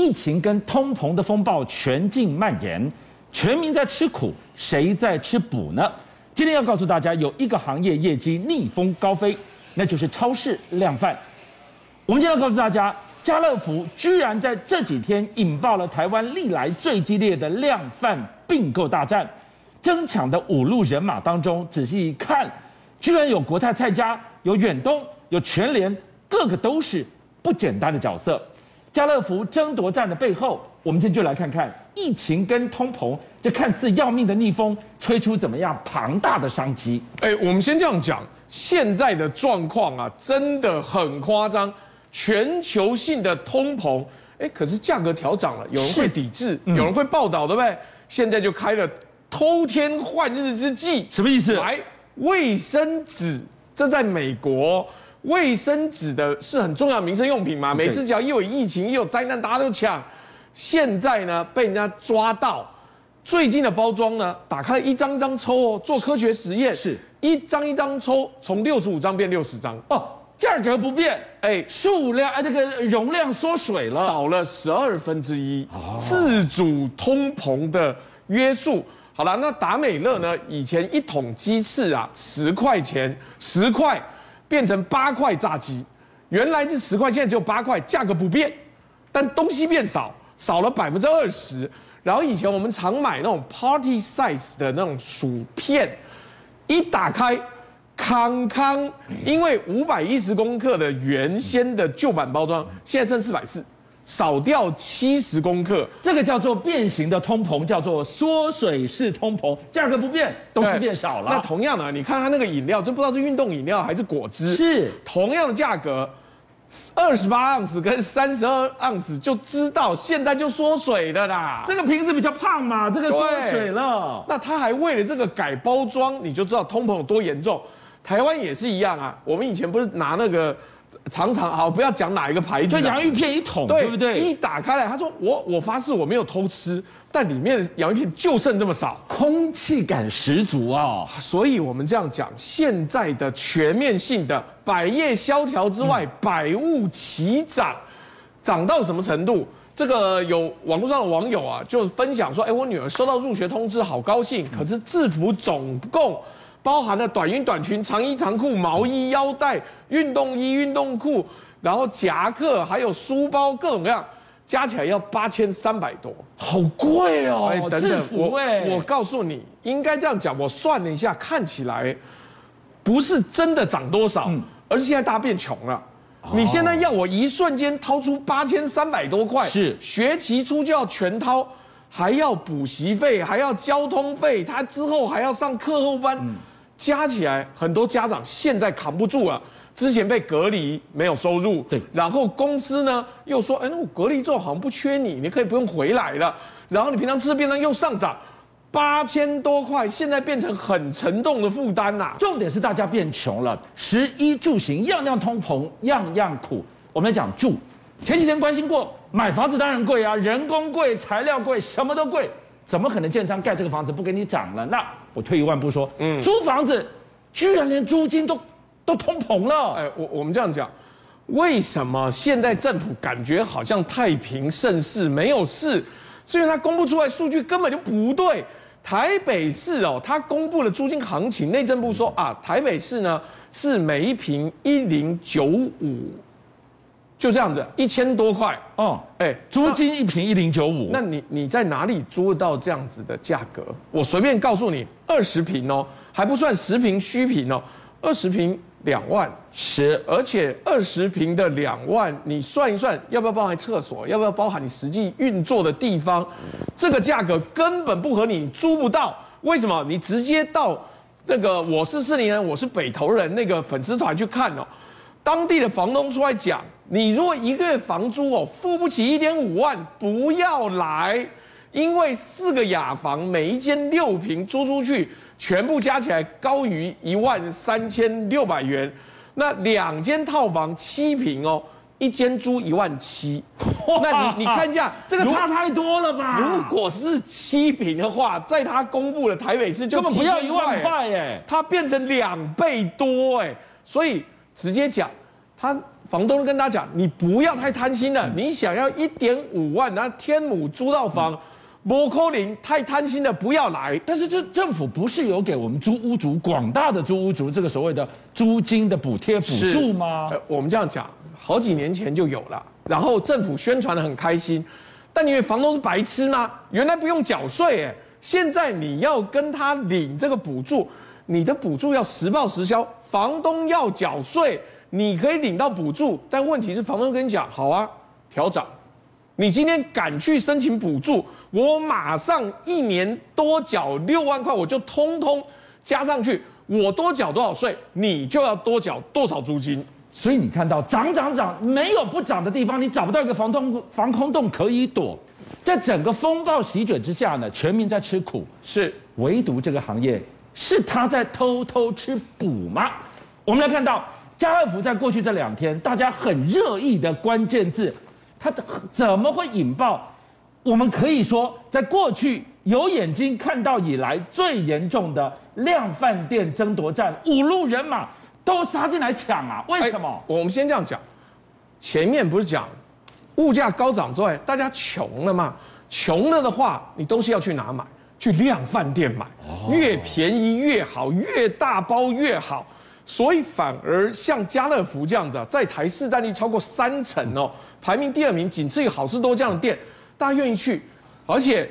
疫情跟通膨的风暴全境蔓延，全民在吃苦，谁在吃补呢？今天要告诉大家，有一个行业业绩逆风高飞，那就是超市量贩。我们今天要告诉大家，家乐福居然在这几天引爆了台湾历来最激烈的量贩并购大战，争抢的五路人马当中，仔细一看，居然有国泰蔡家，有远东，有全联，个个都是不简单的角色。家乐福争夺战的背后，我们今天就来看看疫情跟通膨这看似要命的逆风，吹出怎么样庞大的商机。哎，我们先这样讲，现在的状况啊，真的很夸张。全球性的通膨，哎，可是价格调涨了，有人会抵制，嗯、有人会报道，对不对？现在就开了偷天换日之计，什么意思？来，卫生纸，这在美国。卫生纸的是很重要的民生用品嘛？每次只要一有疫情，一有灾难，大家都抢。现在呢，被人家抓到，最近的包装呢，打开了一张一张抽哦，做科学实验，是一张一张抽，从六十五张变六十张哦，价格不变，哎，数量哎，这个容量缩水了，少了十二分之一，自主通膨的约束。好了，那达美乐呢？以前一桶鸡翅啊，十块钱，十块。变成八块炸鸡，原来是十块，现在只有八块，价格不变，但东西变少，少了百分之二十。然后以前我们常买那种 party size 的那种薯片，一打开，康康，因为五百一十公克的原先的旧版包装，现在剩四百四。少掉七十公克，这个叫做变形的通膨，叫做缩水式通膨，价格不变，东西变少了。那同样的，你看它那个饮料，这不知道是运动饮料还是果汁，是同样的价格，二十八盎司跟三十二盎司，就知道现在就缩水的啦。这个瓶子比较胖嘛，这个缩水了。那他还为了这个改包装，你就知道通膨有多严重。台湾也是一样啊，我们以前不是拿那个。常常好，不要讲哪一个牌子，就洋芋片一桶，对，对不对？一打开来，他说我我发誓我没有偷吃，但里面洋芋片就剩这么少，空气感十足啊、哦！所以我们这样讲，现在的全面性的百业萧条之外，嗯、百物齐涨，涨到什么程度？这个有网络上的网友啊，就分享说，哎，我女儿收到入学通知，好高兴，可是制服总共。包含了短衣、短裙、长衣、长裤、毛衣、腰带、运动衣、运动裤，然后夹克，还有书包，各种各样，加起来要八千三百多，好贵哦！哎，等等，制服哎，我告诉你，应该这样讲，我算了一下，看起来不是真的涨多少，嗯、而是现在大家变穷了。哦、你现在要我一瞬间掏出八千三百多块，是学期初就要全掏，还要补习费，还要交通费，他之后还要上课后班。嗯加起来，很多家长现在扛不住了。之前被隔离没有收入，对，然后公司呢又说，哎，那我隔离之后好像不缺你，你可以不用回来了。然后你平常吃的便当又上涨，八千多块，现在变成很沉重的负担呐。重点是大家变穷了，食衣住行样样通膨，样样苦。我们来讲住，前几天关心过，买房子当然贵啊，人工贵，材料贵，什么都贵。怎么可能建商盖这个房子不给你涨了？那我退一万步说，嗯，租房子居然连租金都都通膨了。哎，我我们这样讲，为什么现在政府感觉好像太平盛世没有事？是因为他公布出来数据根本就不对。台北市哦，他公布了租金行情，内政部说啊，台北市呢是每一平一零九五。就这样子，一千多块哦，哎，租金一平一零九五，那你你在哪里租得到这样子的价格？我随便告诉你，二十平哦，还不算十平虚平哦，二十平两万十，而且二十平的两万，你算一算，要不要包含厕所？要不要包含你实际运作的地方？这个价格根本不合理，你租不到。为什么？你直接到那个我是四零人，我是北投人那个粉丝团去看哦。当地的房东出来讲，你如果一个月房租哦付不起一点五万，不要来，因为四个雅房，每一间六平租出去，全部加起来高于一万三千六百元。那两间套房七平哦，一间租一万七。那你你看一下，这个差太多了吧？如果是七平的话，在他公布的台北市就根本不要一万块哎，它变成两倍多哎，所以。直接讲，他房东都跟他讲，你不要太贪心了，嗯、你想要一点五万，那天母租到房。嗯摩柯林太贪心了，不要来。但是这政府不是有给我们租屋族广大的租屋族这个所谓的租金的补贴补助吗？呃，我们这样讲，好几年前就有了，然后政府宣传的很开心。但你以为房东是白痴吗？原来不用缴税，哎，现在你要跟他领这个补助，你的补助要实报实销，房东要缴税，你可以领到补助。但问题是，房东跟你讲，好啊，调涨。你今天敢去申请补助，我马上一年多缴六万块，我就通通加上去。我多缴多少税，你就要多缴多少租金。所以你看到涨涨涨，没有不涨的地方，你找不到一个防空防空洞可以躲。在整个风暴席卷之下呢，全民在吃苦，是唯独这个行业是他在偷偷吃补吗？我们来看到家乐福在过去这两天，大家很热议的关键字。它怎么会引爆？我们可以说，在过去有眼睛看到以来最严重的量贩店争夺战，五路人马都杀进来抢啊！为什么？我们先这样讲，前面不是讲物价高涨之外，大家穷了嘛？穷了的话，你东西要去哪买？去量贩店买，越便宜越好，越大包越好。所以反而像家乐福这样子啊，在台市占率超过三成哦。排名第二名，仅次于好事多这样的店，大家愿意去，而且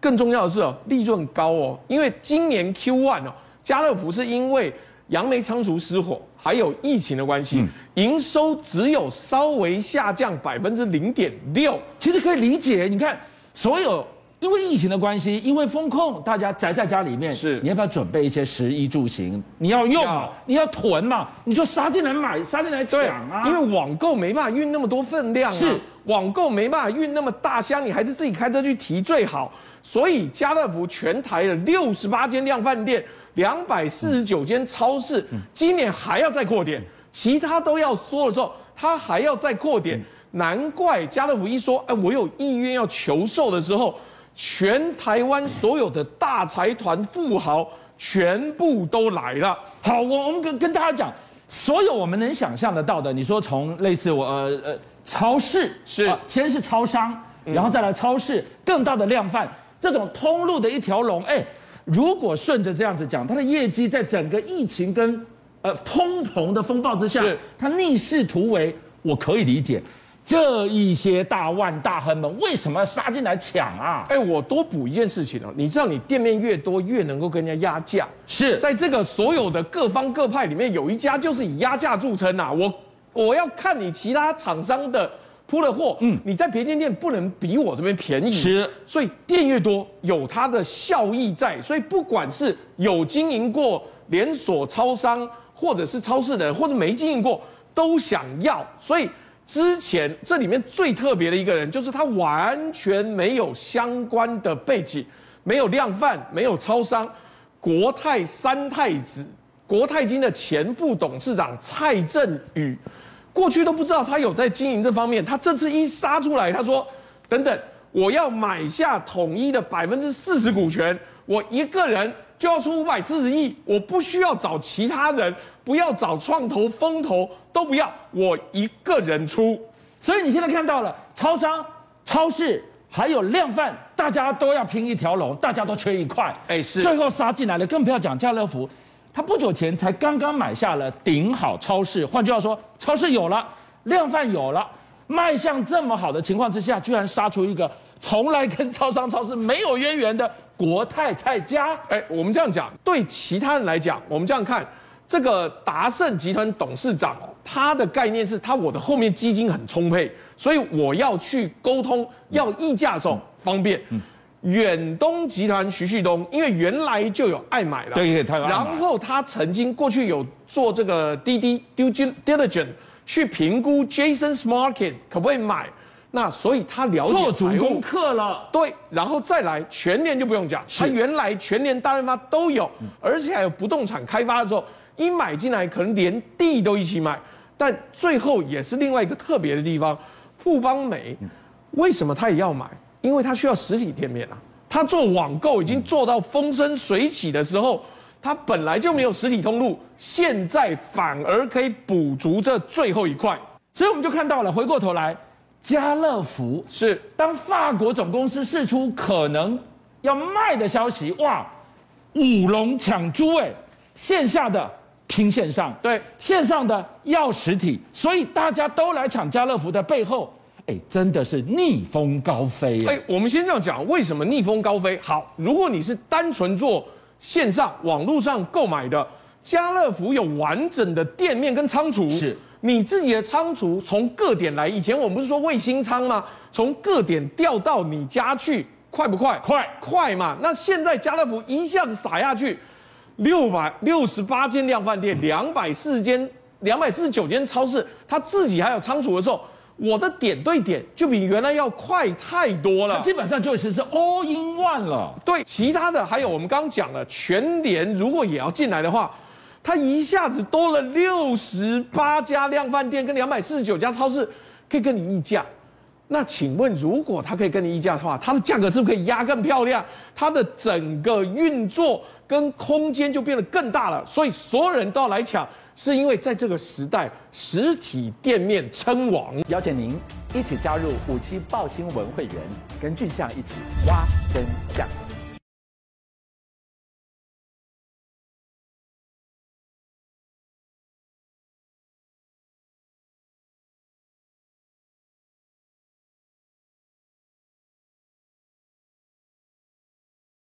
更重要的是哦，利润高哦，因为今年 Q1 哦，家乐福是因为杨梅仓储失火，还有疫情的关系，营收只有稍微下降百分之零点六，其实可以理解，你看所有。因为疫情的关系，因为封控，大家宅在家里面，是你要不要准备一些食衣住行？你要用嘛，你要囤嘛，你就杀进来买，杀进来抢啊！因为网购没办法运那么多分量啊，是网购没办法运那么大箱，你还是自己开车去提最好。所以家乐福全台的六十八间量贩店，两百四十九间超市，今年还要再扩点，其他都要缩了之后，他还要再扩点，难怪家乐福一说，哎，我有意愿要求售的时候。全台湾所有的大财团富豪全部都来了。好，我我们跟跟大家讲，所有我们能想象得到的，你说从类似我呃呃超市是、呃，先是超商，然后再来超市，更大的量贩，这种通路的一条龙，哎，如果顺着这样子讲，它的业绩在整个疫情跟呃通膨的风暴之下，是它逆势突围，我可以理解。这一些大腕大亨们为什么要杀进来抢啊？哎，我多补一件事情哦，你知道你店面越多，越能够跟人家压价。是在这个所有的各方各派里面，有一家就是以压价著称呐。我我要看你其他厂商的铺的货，嗯，你在别间店不能比我这边便宜。是，所以店越多，有它的效益在。所以不管是有经营过连锁超商，或者是超市的人，或者没经营过，都想要。所以。之前这里面最特别的一个人，就是他完全没有相关的背景，没有量贩，没有超商，国泰三太子，国泰金的前副董事长蔡振宇，过去都不知道他有在经营这方面，他这次一杀出来，他说：等等，我要买下统一的百分之四十股权，我一个人。就要出五百四十亿，我不需要找其他人，不要找创投、风投都不要，我一个人出。所以你现在看到了超商、超市还有量贩，大家都要拼一条龙，大家都缺一块。哎，是。最后杀进来了，更不要讲家乐福，他不久前才刚刚买下了顶好超市。换句话说，超市有了，量贩有了，卖相这么好的情况之下，居然杀出一个从来跟超商、超市没有渊源的。国泰菜家，哎，我们这样讲，对其他人来讲，我们这样看，这个达盛集团董事长哦，他的概念是他我的后面基金很充沛，所以我要去沟通，要议价的时候方便。远东集团徐旭东，因为原来就有爱买了，对，他有。然后他曾经过去有做这个滴滴 due diligence 去评估 Jason's Market 可不可以买。那所以他了解做足功课了，对，然后再来全年就不用讲，他原来全年大润发都有，而且还有不动产开发的时候，一买进来可能连地都一起买，但最后也是另外一个特别的地方，富邦美为什么他也要买？因为他需要实体店面啊，他做网购已经做到风生水起的时候，他本来就没有实体通路，现在反而可以补足这最后一块。所以我们就看到了，回过头来，家乐福是当法国总公司释出可能要卖的消息，哇，五龙抢珠哎，线下的拼线上，对，线上的要实体，所以大家都来抢家乐福的背后，哎，真的是逆风高飞哎。我们先这样讲，为什么逆风高飞？好，如果你是单纯做线上网络上购买的，家乐福有完整的店面跟仓储，是。你自己的仓储从各点来，以前我们不是说卫星仓吗？从各点调到你家去，快不快？快，快嘛！那现在家乐福一下子撒下去，六百六十八间量贩店，两百四十间，两百四十九间超市，他自己还有仓储的时候，我的点对点就比原来要快太多了。基本上就是是 all in one 了。对，其他的还有我们刚刚讲了，全联如果也要进来的话。它一下子多了六十八家量贩店跟两百四十九家超市，可以跟你议价。那请问，如果它可以跟你议价的话，它的价格是不是可以压更漂亮？它的整个运作跟空间就变得更大了。所以所有人都要来抢，是因为在这个时代，实体店面称王。邀请您一起加入五七报新闻会员，跟俊相一起挖真。